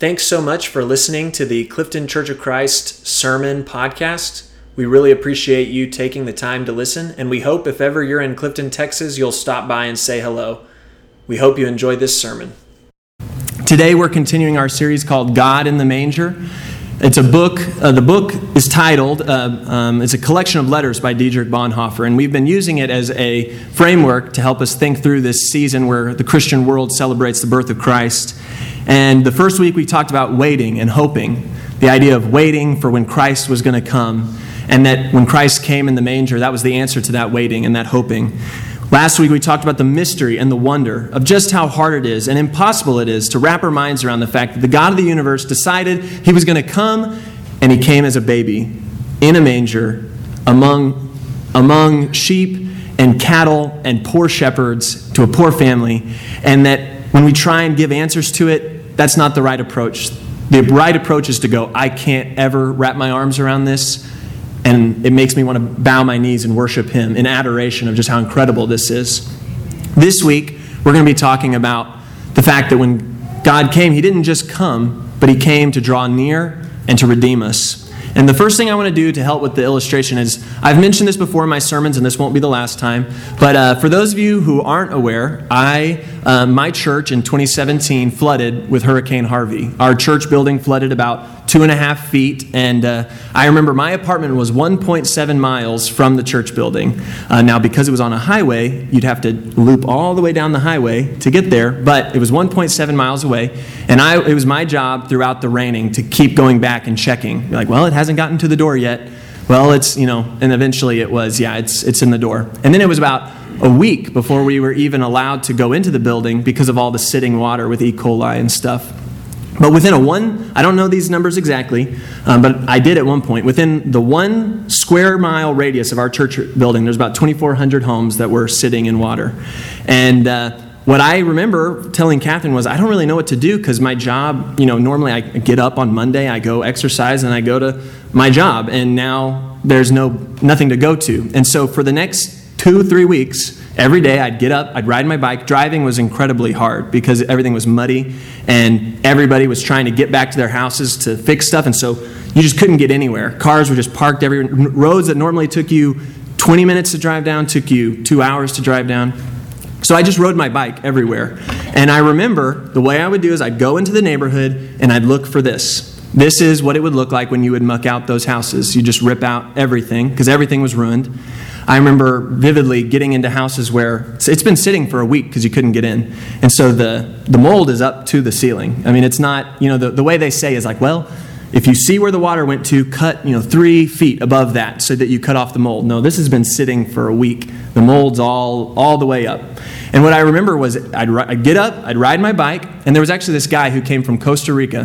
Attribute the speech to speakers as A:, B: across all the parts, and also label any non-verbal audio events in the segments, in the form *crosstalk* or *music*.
A: Thanks so much for listening to the Clifton Church of Christ Sermon Podcast. We really appreciate you taking the time to listen, and we hope if ever you're in Clifton, Texas, you'll stop by and say hello. We hope you enjoy this sermon.
B: Today we're continuing our series called God in the Manger. It's a book, uh, the book is titled, uh, um, it's a collection of letters by Dietrich Bonhoeffer, and we've been using it as a framework to help us think through this season where the Christian world celebrates the birth of Christ. And the first week we talked about waiting and hoping, the idea of waiting for when Christ was going to come, and that when Christ came in the manger, that was the answer to that waiting and that hoping. Last week we talked about the mystery and the wonder of just how hard it is and impossible it is to wrap our minds around the fact that the God of the universe decided he was going to come and he came as a baby in a manger among, among sheep and cattle and poor shepherds to a poor family, and that when we try and give answers to it, that's not the right approach. The right approach is to go, I can't ever wrap my arms around this, and it makes me want to bow my knees and worship Him in adoration of just how incredible this is. This week, we're going to be talking about the fact that when God came, He didn't just come, but He came to draw near and to redeem us. And the first thing I want to do to help with the illustration is I've mentioned this before in my sermons, and this won't be the last time. But uh, for those of you who aren't aware, I uh, my church in 2017 flooded with Hurricane Harvey. Our church building flooded about two and a half feet, and uh, I remember my apartment was 1.7 miles from the church building. Uh, now, because it was on a highway, you'd have to loop all the way down the highway to get there, but it was 1.7 miles away, and I, it was my job throughout the raining to keep going back and checking. Like, well, it hasn't gotten to the door yet. Well, it's, you know, and eventually it was, yeah, it's, it's in the door. And then it was about a week before we were even allowed to go into the building because of all the sitting water with E. coli and stuff. But within a one, I don't know these numbers exactly, um, but I did at one point. Within the one square mile radius of our church building, there's about 2,400 homes that were sitting in water. And uh, what I remember telling Catherine was, I don't really know what to do because my job, you know, normally I get up on Monday, I go exercise, and I go to my job. And now there's no nothing to go to. And so for the next two, three weeks, every day I'd get up, I'd ride my bike. Driving was incredibly hard because everything was muddy and everybody was trying to get back to their houses to fix stuff. And so you just couldn't get anywhere. Cars were just parked everywhere. Roads that normally took you 20 minutes to drive down took you two hours to drive down. So I just rode my bike everywhere. And I remember the way I would do is I'd go into the neighborhood and I'd look for this. This is what it would look like when you would muck out those houses. You just rip out everything because everything was ruined. I remember vividly getting into houses where it's been sitting for a week because you couldn't get in. And so the, the mold is up to the ceiling. I mean, it's not, you know, the, the way they say is like, well, if you see where the water went to, cut, you know, three feet above that so that you cut off the mold. No, this has been sitting for a week. The mold's all, all the way up. And what I remember was I'd, I'd get up, I'd ride my bike, and there was actually this guy who came from Costa Rica,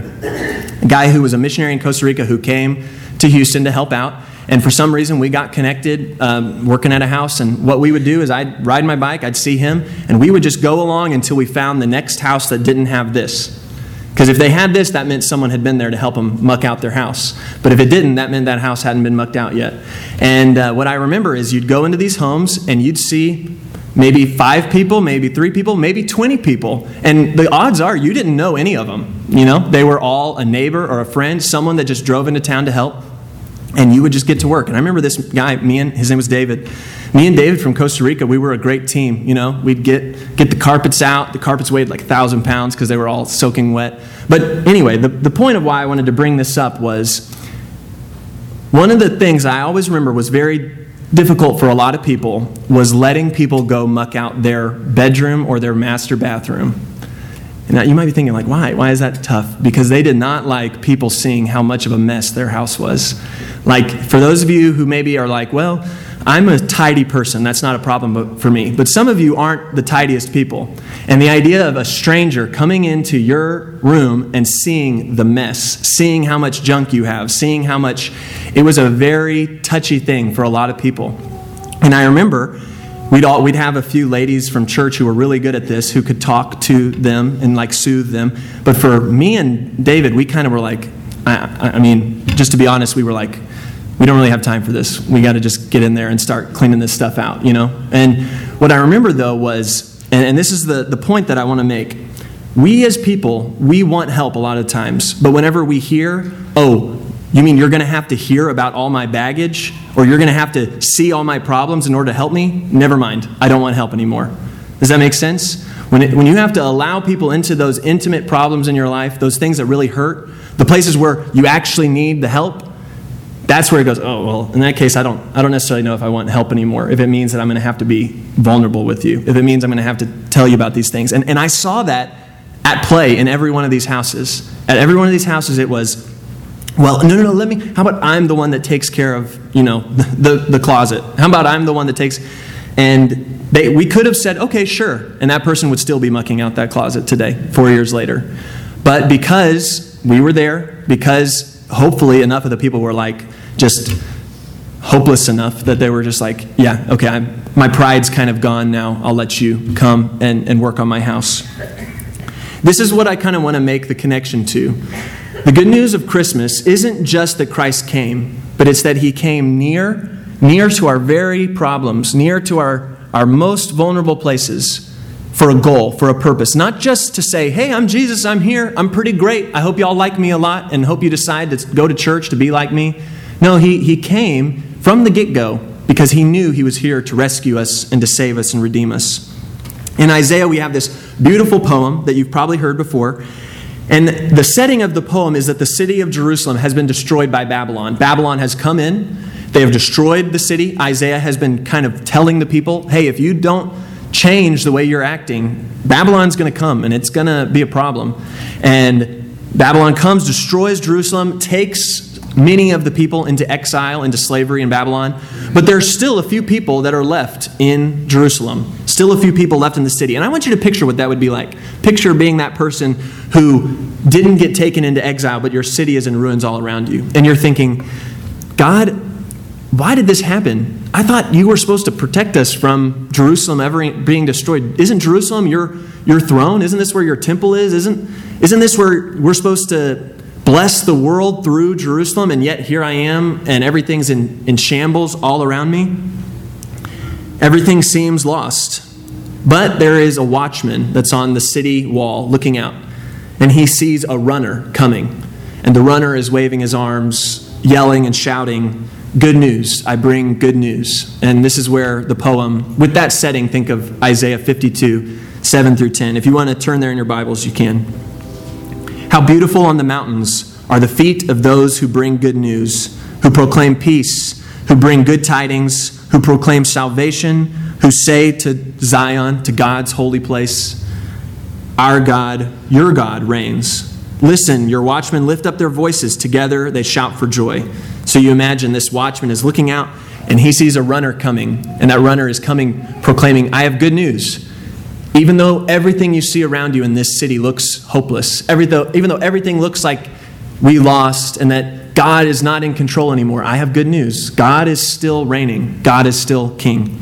B: a guy who was a missionary in Costa Rica who came to Houston to help out. And for some reason, we got connected um, working at a house. And what we would do is I'd ride my bike, I'd see him, and we would just go along until we found the next house that didn't have this. Because if they had this, that meant someone had been there to help them muck out their house. But if it didn't, that meant that house hadn't been mucked out yet. And uh, what I remember is you'd go into these homes and you'd see maybe five people, maybe three people, maybe 20 people. And the odds are you didn't know any of them. You know, they were all a neighbor or a friend, someone that just drove into town to help and you would just get to work. And I remember this guy, me and his name was David. Me and David from Costa Rica, we were a great team. You know, we'd get get the carpets out. The carpets weighed like thousand pounds because they were all soaking wet. But anyway, the, the point of why I wanted to bring this up was one of the things I always remember was very difficult for a lot of people was letting people go muck out their bedroom or their master bathroom. And now you might be thinking, like, why? Why is that tough? Because they did not like people seeing how much of a mess their house was. Like, for those of you who maybe are like, well, I'm a tidy person, that's not a problem for me. But some of you aren't the tidiest people. And the idea of a stranger coming into your room and seeing the mess, seeing how much junk you have, seeing how much, it was a very touchy thing for a lot of people. And I remember we'd all we'd have a few ladies from church who were really good at this who could talk to them and like soothe them but for me and david we kind of were like I, I mean just to be honest we were like we don't really have time for this. We got to just get in there and start cleaning this stuff out, you know? And what I remember though was, and, and this is the, the point that I want to make, we as people, we want help a lot of times. But whenever we hear, oh, you mean you're going to have to hear about all my baggage or you're going to have to see all my problems in order to help me? Never mind. I don't want help anymore. Does that make sense? When, it, when you have to allow people into those intimate problems in your life, those things that really hurt, the places where you actually need the help, that's where it goes, oh, well, in that case, I don't, I don't necessarily know if I want help anymore. If it means that I'm going to have to be vulnerable with you, if it means I'm going to have to tell you about these things. And, and I saw that at play in every one of these houses. At every one of these houses, it was, well, no, no, no, let me, how about I'm the one that takes care of, you know, the, *laughs* the, the closet? How about I'm the one that takes, and they, we could have said, okay, sure, and that person would still be mucking out that closet today, four years later. But because we were there, because hopefully enough of the people were like, just hopeless enough that they were just like, yeah, okay, I'm, my pride's kind of gone now. I'll let you come and, and work on my house. This is what I kind of want to make the connection to. The good news of Christmas isn't just that Christ came, but it's that he came near, near to our very problems, near to our, our most vulnerable places for a goal, for a purpose. Not just to say, hey, I'm Jesus, I'm here, I'm pretty great, I hope y'all like me a lot, and hope you decide to go to church to be like me. No, he, he came from the get go because he knew he was here to rescue us and to save us and redeem us. In Isaiah, we have this beautiful poem that you've probably heard before. And the setting of the poem is that the city of Jerusalem has been destroyed by Babylon. Babylon has come in, they have destroyed the city. Isaiah has been kind of telling the people, hey, if you don't change the way you're acting, Babylon's going to come and it's going to be a problem. And Babylon comes, destroys Jerusalem, takes many of the people into exile, into slavery in Babylon. But there's still a few people that are left in Jerusalem, still a few people left in the city. And I want you to picture what that would be like. Picture being that person who didn't get taken into exile, but your city is in ruins all around you. And you're thinking, God, why did this happen? I thought you were supposed to protect us from Jerusalem ever being destroyed. Isn't Jerusalem your, your throne? Isn't this where your temple is? Isn't, isn't this where we're supposed to bless the world through Jerusalem, and yet here I am, and everything's in, in shambles all around me. Everything seems lost. But there is a watchman that's on the city wall looking out, and he sees a runner coming. And the runner is waving his arms, yelling and shouting, Good news, I bring good news. And this is where the poem, with that setting, think of Isaiah 52, 7 through 10. If you want to turn there in your Bibles, you can. How beautiful on the mountains are the feet of those who bring good news, who proclaim peace, who bring good tidings, who proclaim salvation, who say to Zion, to God's holy place, Our God, your God reigns. Listen, your watchmen lift up their voices. Together they shout for joy. So you imagine this watchman is looking out and he sees a runner coming, and that runner is coming proclaiming, I have good news. Even though everything you see around you in this city looks hopeless, every though, even though everything looks like we lost and that God is not in control anymore, I have good news. God is still reigning, God is still king.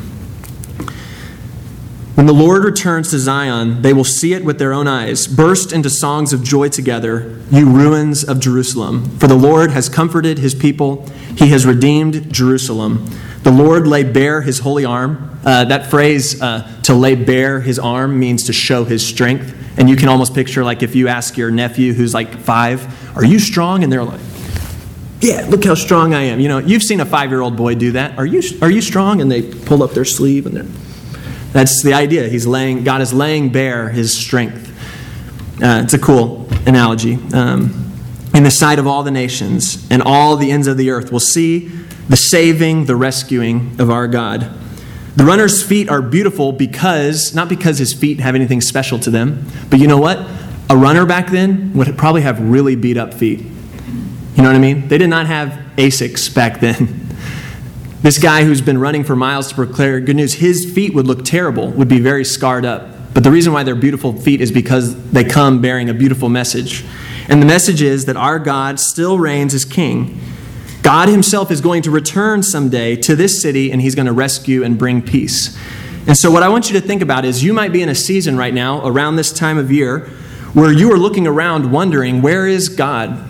B: When the Lord returns to Zion, they will see it with their own eyes, burst into songs of joy together, you ruins of Jerusalem. For the Lord has comforted his people, he has redeemed Jerusalem. The Lord lay bare his holy arm. Uh, that phrase, uh, to lay bare his arm, means to show his strength. And you can almost picture, like, if you ask your nephew who's like five, Are you strong? And they're like, Yeah, look how strong I am. You know, you've seen a five year old boy do that. Are you, are you strong? And they pull up their sleeve and they're. That's the idea. He's laying, God is laying bare his strength. Uh, it's a cool analogy. Um, in the sight of all the nations and all the ends of the earth will see the saving, the rescuing of our God. The runner's feet are beautiful because, not because his feet have anything special to them, but you know what? A runner back then would probably have really beat up feet. You know what I mean? They did not have Asics back then. *laughs* This guy who's been running for miles to proclaim good news, his feet would look terrible, would be very scarred up. But the reason why they're beautiful feet is because they come bearing a beautiful message. And the message is that our God still reigns as king. God Himself is going to return someday to this city and He's going to rescue and bring peace. And so, what I want you to think about is you might be in a season right now, around this time of year, where you are looking around wondering, where is God?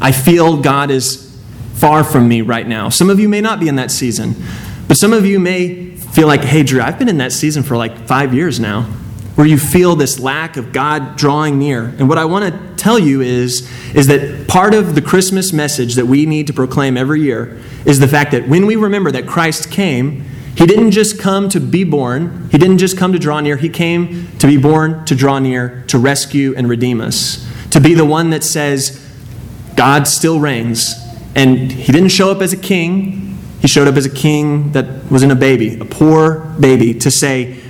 B: I feel God is far from me right now. Some of you may not be in that season, but some of you may feel like, hey, Drew, I've been in that season for like five years now. Where you feel this lack of God drawing near. And what I want to tell you is, is that part of the Christmas message that we need to proclaim every year is the fact that when we remember that Christ came, he didn't just come to be born, he didn't just come to draw near, he came to be born, to draw near, to rescue and redeem us, to be the one that says, God still reigns. And he didn't show up as a king, he showed up as a king that was in a baby, a poor baby, to say,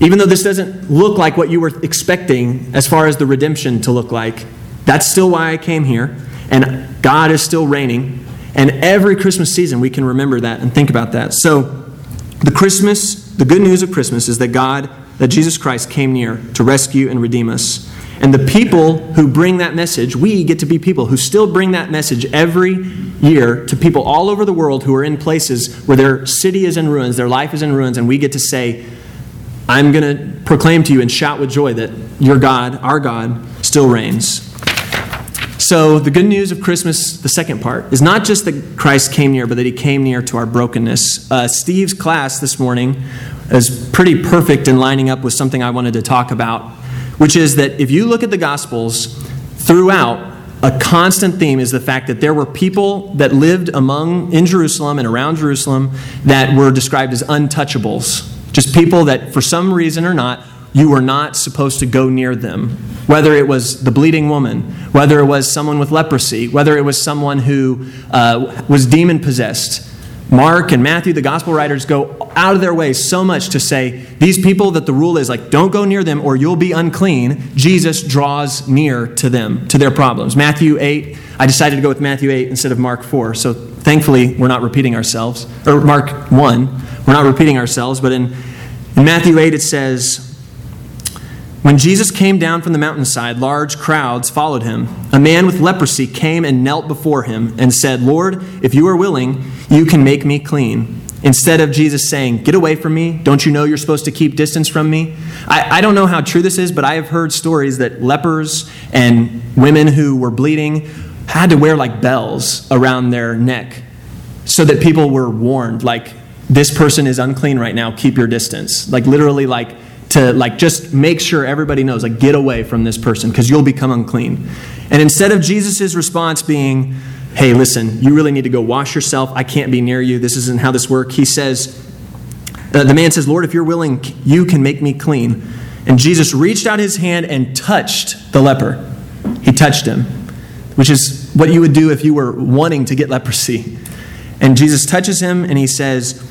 B: even though this doesn't look like what you were expecting as far as the redemption to look like, that's still why I came here. And God is still reigning. And every Christmas season, we can remember that and think about that. So, the Christmas, the good news of Christmas is that God, that Jesus Christ came near to rescue and redeem us. And the people who bring that message, we get to be people who still bring that message every year to people all over the world who are in places where their city is in ruins, their life is in ruins, and we get to say, I'm going to proclaim to you and shout with joy that your God, our God, still reigns. So, the good news of Christmas, the second part, is not just that Christ came near, but that he came near to our brokenness. Uh, Steve's class this morning is pretty perfect in lining up with something I wanted to talk about, which is that if you look at the Gospels throughout, a constant theme is the fact that there were people that lived among in Jerusalem and around Jerusalem that were described as untouchables. Just people that, for some reason or not, you were not supposed to go near them. Whether it was the bleeding woman, whether it was someone with leprosy, whether it was someone who uh, was demon possessed. Mark and Matthew, the gospel writers, go out of their way so much to say these people that the rule is like, don't go near them or you'll be unclean. Jesus draws near to them, to their problems. Matthew 8, I decided to go with Matthew 8 instead of Mark 4. So thankfully, we're not repeating ourselves. Or Mark 1, we're not repeating ourselves, but in, in Matthew 8 it says, when Jesus came down from the mountainside, large crowds followed him. A man with leprosy came and knelt before him and said, Lord, if you are willing, you can make me clean. Instead of Jesus saying, Get away from me, don't you know you're supposed to keep distance from me? I, I don't know how true this is, but I have heard stories that lepers and women who were bleeding had to wear like bells around their neck so that people were warned, like, this person is unclean right now, keep your distance. Like, literally, like, to like just make sure everybody knows like get away from this person because you'll become unclean. And instead of jesus' response being hey listen you really need to go wash yourself. I can't be near you. This isn't how this works he says uh, the man says lord if you're willing you can make me clean. And jesus reached out his hand and touched the leper. He touched him which is what you would do if you were wanting to get leprosy. And jesus touches him and he says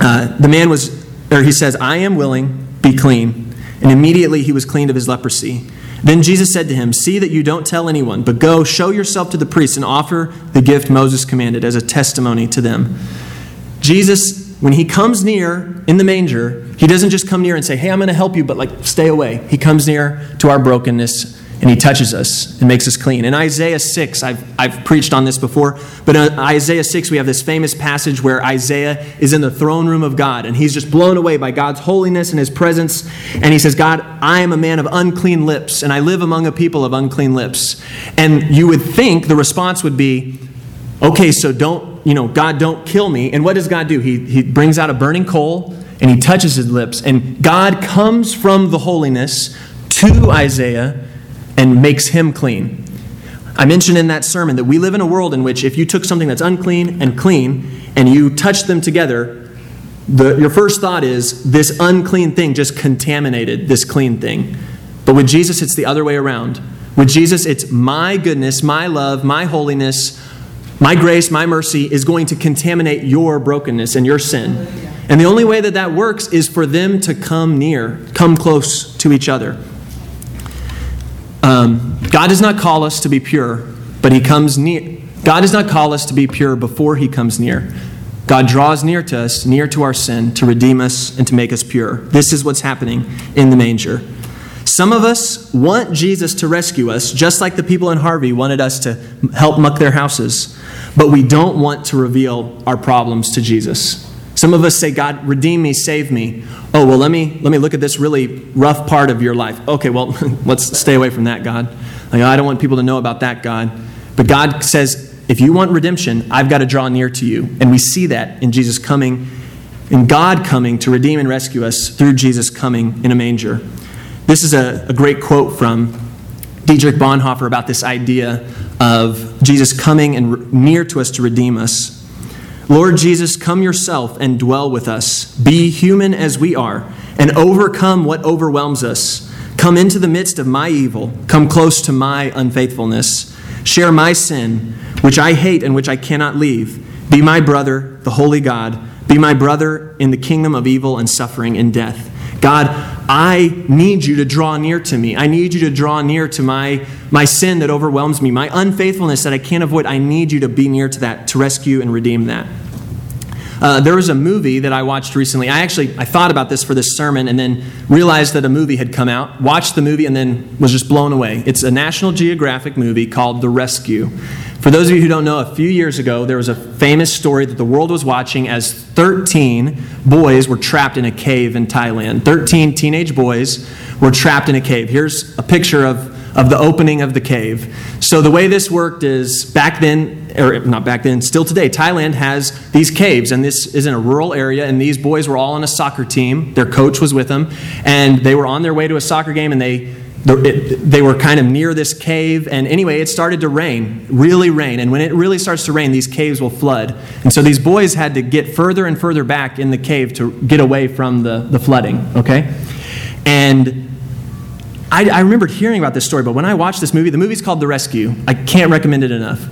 B: uh, the man was or he says i am willing be clean. And immediately he was cleaned of his leprosy. Then Jesus said to him, See that you don't tell anyone, but go, show yourself to the priests, and offer the gift Moses commanded as a testimony to them. Jesus, when he comes near in the manger, he doesn't just come near and say, Hey, I'm going to help you, but like stay away. He comes near to our brokenness and he touches us and makes us clean. In Isaiah 6, I've, I've preached on this before, but in Isaiah 6, we have this famous passage where Isaiah is in the throne room of God and he's just blown away by God's holiness and his presence. And he says, God, I am a man of unclean lips and I live among a people of unclean lips. And you would think the response would be, okay, so don't, you know, God, don't kill me. And what does God do? He, he brings out a burning coal and he touches his lips. And God comes from the holiness to Isaiah and makes him clean. I mentioned in that sermon that we live in a world in which if you took something that's unclean and clean and you touched them together, the, your first thought is this unclean thing just contaminated this clean thing. But with Jesus, it's the other way around. With Jesus, it's my goodness, my love, my holiness, my grace, my mercy is going to contaminate your brokenness and your sin. And the only way that that works is for them to come near, come close to each other. Um, God does not call us to be pure, but He comes near. God does not call us to be pure before He comes near. God draws near to us, near to our sin, to redeem us and to make us pure. This is what's happening in the manger. Some of us want Jesus to rescue us, just like the people in Harvey wanted us to help muck their houses, but we don't want to reveal our problems to Jesus. Some of us say, God, redeem me, save me. Oh, well, let me, let me look at this really rough part of your life. Okay, well, *laughs* let's stay away from that, God. Like, I don't want people to know about that, God. But God says, if you want redemption, I've got to draw near to you. And we see that in Jesus coming in God coming to redeem and rescue us through Jesus coming in a manger. This is a, a great quote from Dietrich Bonhoeffer about this idea of Jesus coming and near to us to redeem us. Lord Jesus, come yourself and dwell with us. Be human as we are and overcome what overwhelms us. Come into the midst of my evil. Come close to my unfaithfulness. Share my sin, which I hate and which I cannot leave. Be my brother, the holy God. Be my brother in the kingdom of evil and suffering and death. God, I need you to draw near to me. I need you to draw near to my, my sin that overwhelms me, my unfaithfulness that I can't avoid. I need you to be near to that, to rescue and redeem that. Uh, there was a movie that I watched recently. I actually I thought about this for this sermon and then realized that a movie had come out. Watched the movie and then was just blown away. It's a National Geographic movie called The Rescue. For those of you who don't know, a few years ago there was a famous story that the world was watching as 13 boys were trapped in a cave in Thailand. 13 teenage boys were trapped in a cave. Here's a picture of of the opening of the cave. So, the way this worked is back then, or not back then, still today, Thailand has these caves, and this is in a rural area, and these boys were all on a soccer team. Their coach was with them, and they were on their way to a soccer game, and they they were kind of near this cave, and anyway, it started to rain, really rain. And when it really starts to rain, these caves will flood. And so these boys had to get further and further back in the cave to get away from the, the flooding, okay? And I, I remember hearing about this story, but when I watched this movie, the movie's called The Rescue. I can't recommend it enough.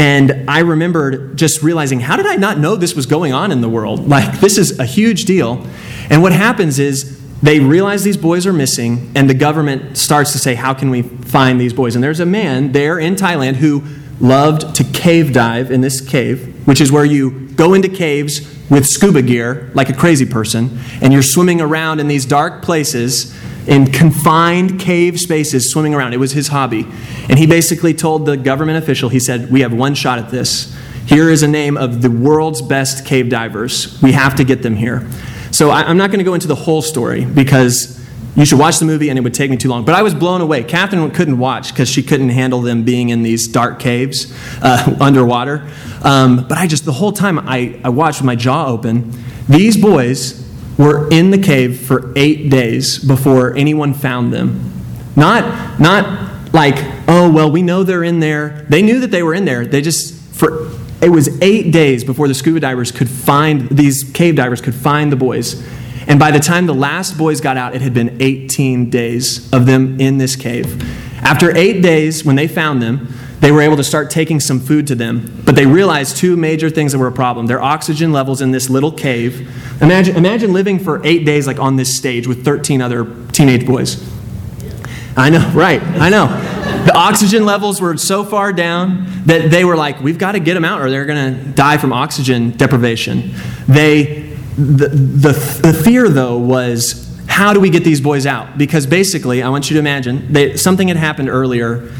B: And I remembered just realizing, how did I not know this was going on in the world? Like, this is a huge deal. And what happens is they realize these boys are missing, and the government starts to say, How can we find these boys? And there's a man there in Thailand who loved to cave dive in this cave, which is where you go into caves with scuba gear like a crazy person, and you're swimming around in these dark places in confined cave spaces swimming around. It was his hobby. And he basically told the government official, he said, We have one shot at this. Here is a name of the world's best cave divers. We have to get them here. So I, am not going to go into the whole story because you should watch the movie and it would take me too long. But I was blown away. Catherine couldn't watch because she couldn't handle them being in these dark caves uh, *laughs* underwater. Um, but I just, the whole time I, I watched with my jaw open, these boys were in the cave for eight days before anyone found them. Not, not like, oh, well, we know they're in there. They knew that they were in there. They just, for, it was eight days before the scuba divers could find, these cave divers could find the boys. And by the time the last boys got out, it had been 18 days of them in this cave. After eight days, when they found them, they were able to start taking some food to them. But they realized two major things that were a problem their oxygen levels in this little cave. Imagine, imagine living for eight days, like on this stage with 13 other teenage boys. I know, right, I know. The oxygen levels were so far down that they were like, we've got to get them out or they're going to die from oxygen deprivation. They, the, the, the fear, though, was how do we get these boys out? Because basically, I want you to imagine that something had happened earlier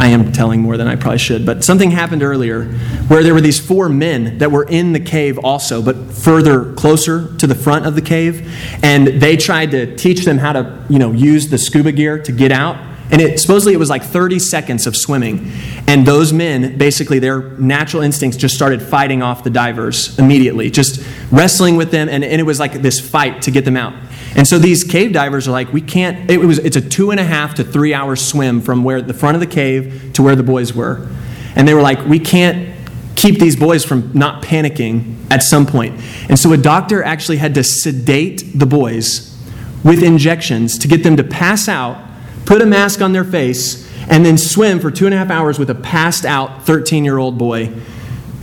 B: I am telling more than I probably should, but something happened earlier where there were these four men that were in the cave also, but further closer to the front of the cave, and they tried to teach them how to, you know, use the scuba gear to get out. And it supposedly it was like 30 seconds of swimming. And those men, basically their natural instincts just started fighting off the divers immediately, just wrestling with them, and, and it was like this fight to get them out. And so these cave divers are like, we can't, it was, it's a two and a half to three hour swim from where the front of the cave to where the boys were. And they were like, we can't keep these boys from not panicking at some point. And so a doctor actually had to sedate the boys with injections to get them to pass out, put a mask on their face, and then swim for two and a half hours with a passed out 13 year old boy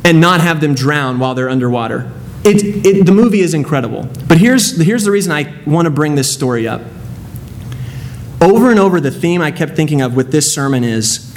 B: and not have them drown while they're underwater. It, it, the movie is incredible. But here's, here's the reason I want to bring this story up. Over and over, the theme I kept thinking of with this sermon is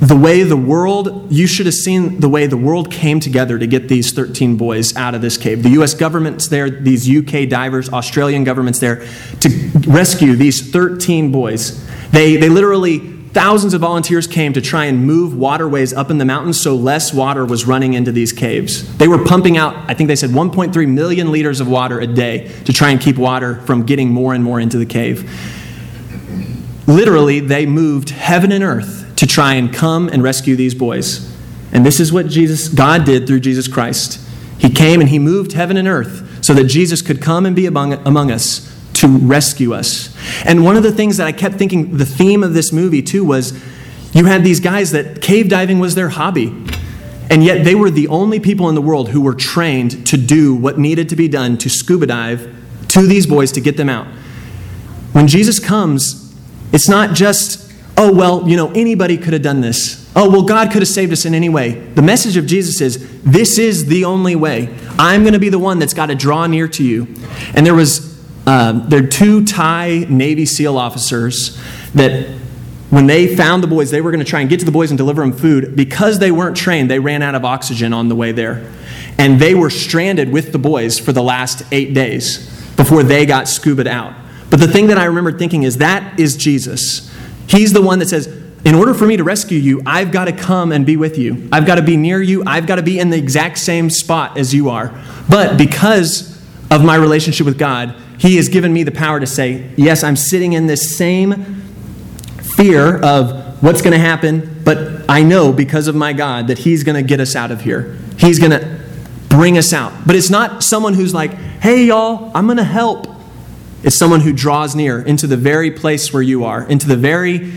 B: the way the world, you should have seen the way the world came together to get these 13 boys out of this cave. The US government's there, these UK divers, Australian government's there to rescue these 13 boys. They, they literally Thousands of volunteers came to try and move waterways up in the mountains so less water was running into these caves. They were pumping out, I think they said 1.3 million liters of water a day to try and keep water from getting more and more into the cave. Literally, they moved heaven and earth to try and come and rescue these boys. And this is what Jesus God did through Jesus Christ. He came and he moved heaven and earth so that Jesus could come and be among, among us to rescue us. And one of the things that I kept thinking, the theme of this movie too, was you had these guys that cave diving was their hobby. And yet they were the only people in the world who were trained to do what needed to be done to scuba dive to these boys to get them out. When Jesus comes, it's not just, oh, well, you know, anybody could have done this. Oh, well, God could have saved us in any way. The message of Jesus is this is the only way. I'm going to be the one that's got to draw near to you. And there was uh, there are two Thai Navy SEAL officers that when they found the boys, they were going to try and get to the boys and deliver them food. Because they weren't trained, they ran out of oxygen on the way there. And they were stranded with the boys for the last eight days before they got scubaed out. But the thing that I remember thinking is that is Jesus. He's the one that says, in order for me to rescue you, I've got to come and be with you. I've got to be near you. I've got to be in the exact same spot as you are. But because of my relationship with God, He has given me the power to say, yes, I'm sitting in this same fear of what's going to happen, but I know because of my God that He's going to get us out of here. He's going to bring us out. But it's not someone who's like, hey, y'all, I'm going to help. It's someone who draws near into the very place where you are, into the very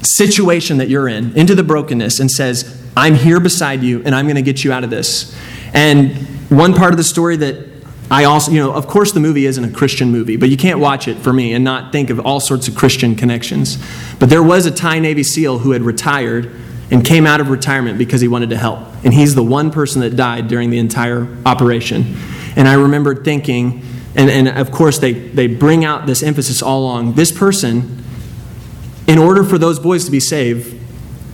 B: situation that you're in, into the brokenness, and says, I'm here beside you and I'm going to get you out of this. And one part of the story that I also, you know, of course the movie isn't a Christian movie, but you can't watch it for me and not think of all sorts of Christian connections. But there was a Thai Navy SEAL who had retired and came out of retirement because he wanted to help. And he's the one person that died during the entire operation. And I remember thinking, and, and of course they, they bring out this emphasis all along this person in order for those boys to be saved,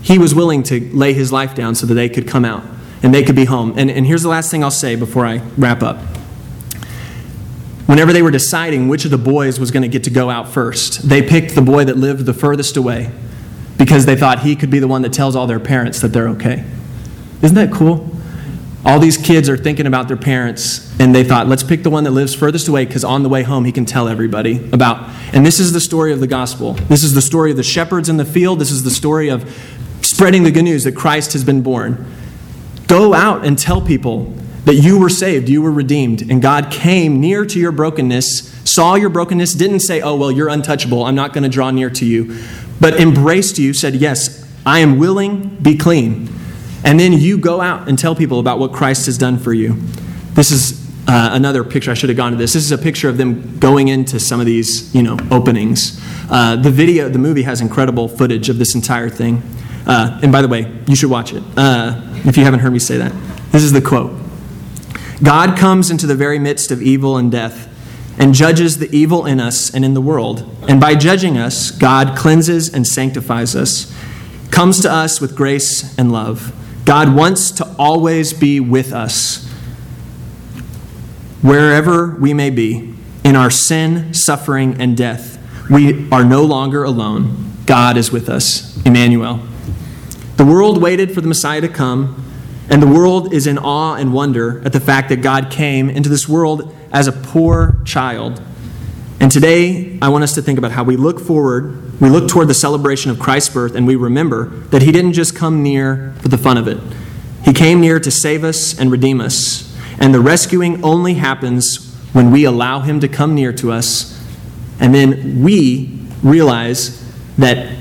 B: he was willing to lay his life down so that they could come out and they could be home. And, and here's the last thing I'll say before I wrap up. Whenever they were deciding which of the boys was going to get to go out first, they picked the boy that lived the furthest away because they thought he could be the one that tells all their parents that they're okay. Isn't that cool? All these kids are thinking about their parents, and they thought, let's pick the one that lives furthest away because on the way home he can tell everybody about. And this is the story of the gospel. This is the story of the shepherds in the field. This is the story of spreading the good news that Christ has been born. Go out and tell people that you were saved, you were redeemed, and God came near to your brokenness, saw your brokenness, didn't say, oh, well, you're untouchable, I'm not going to draw near to you, but embraced you, said, yes, I am willing, be clean. And then you go out and tell people about what Christ has done for you. This is uh, another picture. I should have gone to this. This is a picture of them going into some of these, you know, openings. Uh, the video, the movie has incredible footage of this entire thing. Uh, and by the way, you should watch it uh, if you haven't heard me say that. This is the quote God comes into the very midst of evil and death and judges the evil in us and in the world. And by judging us, God cleanses and sanctifies us, comes to us with grace and love. God wants to always be with us, wherever we may be, in our sin, suffering, and death. We are no longer alone. God is with us. Emmanuel. The world waited for the Messiah to come, and the world is in awe and wonder at the fact that God came into this world as a poor child. And today, I want us to think about how we look forward, we look toward the celebration of Christ's birth, and we remember that He didn't just come near for the fun of it. He came near to save us and redeem us. And the rescuing only happens when we allow Him to come near to us, and then we realize that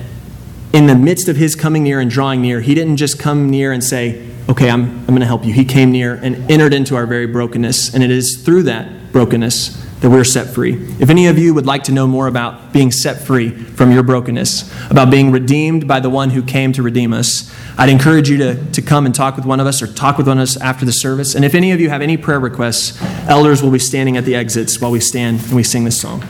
B: in the midst of his coming near and drawing near, he didn't just come near and say, Okay, I'm, I'm going to help you. He came near and entered into our very brokenness, and it is through that brokenness that we're set free. If any of you would like to know more about being set free from your brokenness, about being redeemed by the one who came to redeem us, I'd encourage you to, to come and talk with one of us or talk with one of us after the service. And if any of you have any prayer requests, elders will be standing at the exits while we stand and we sing this song.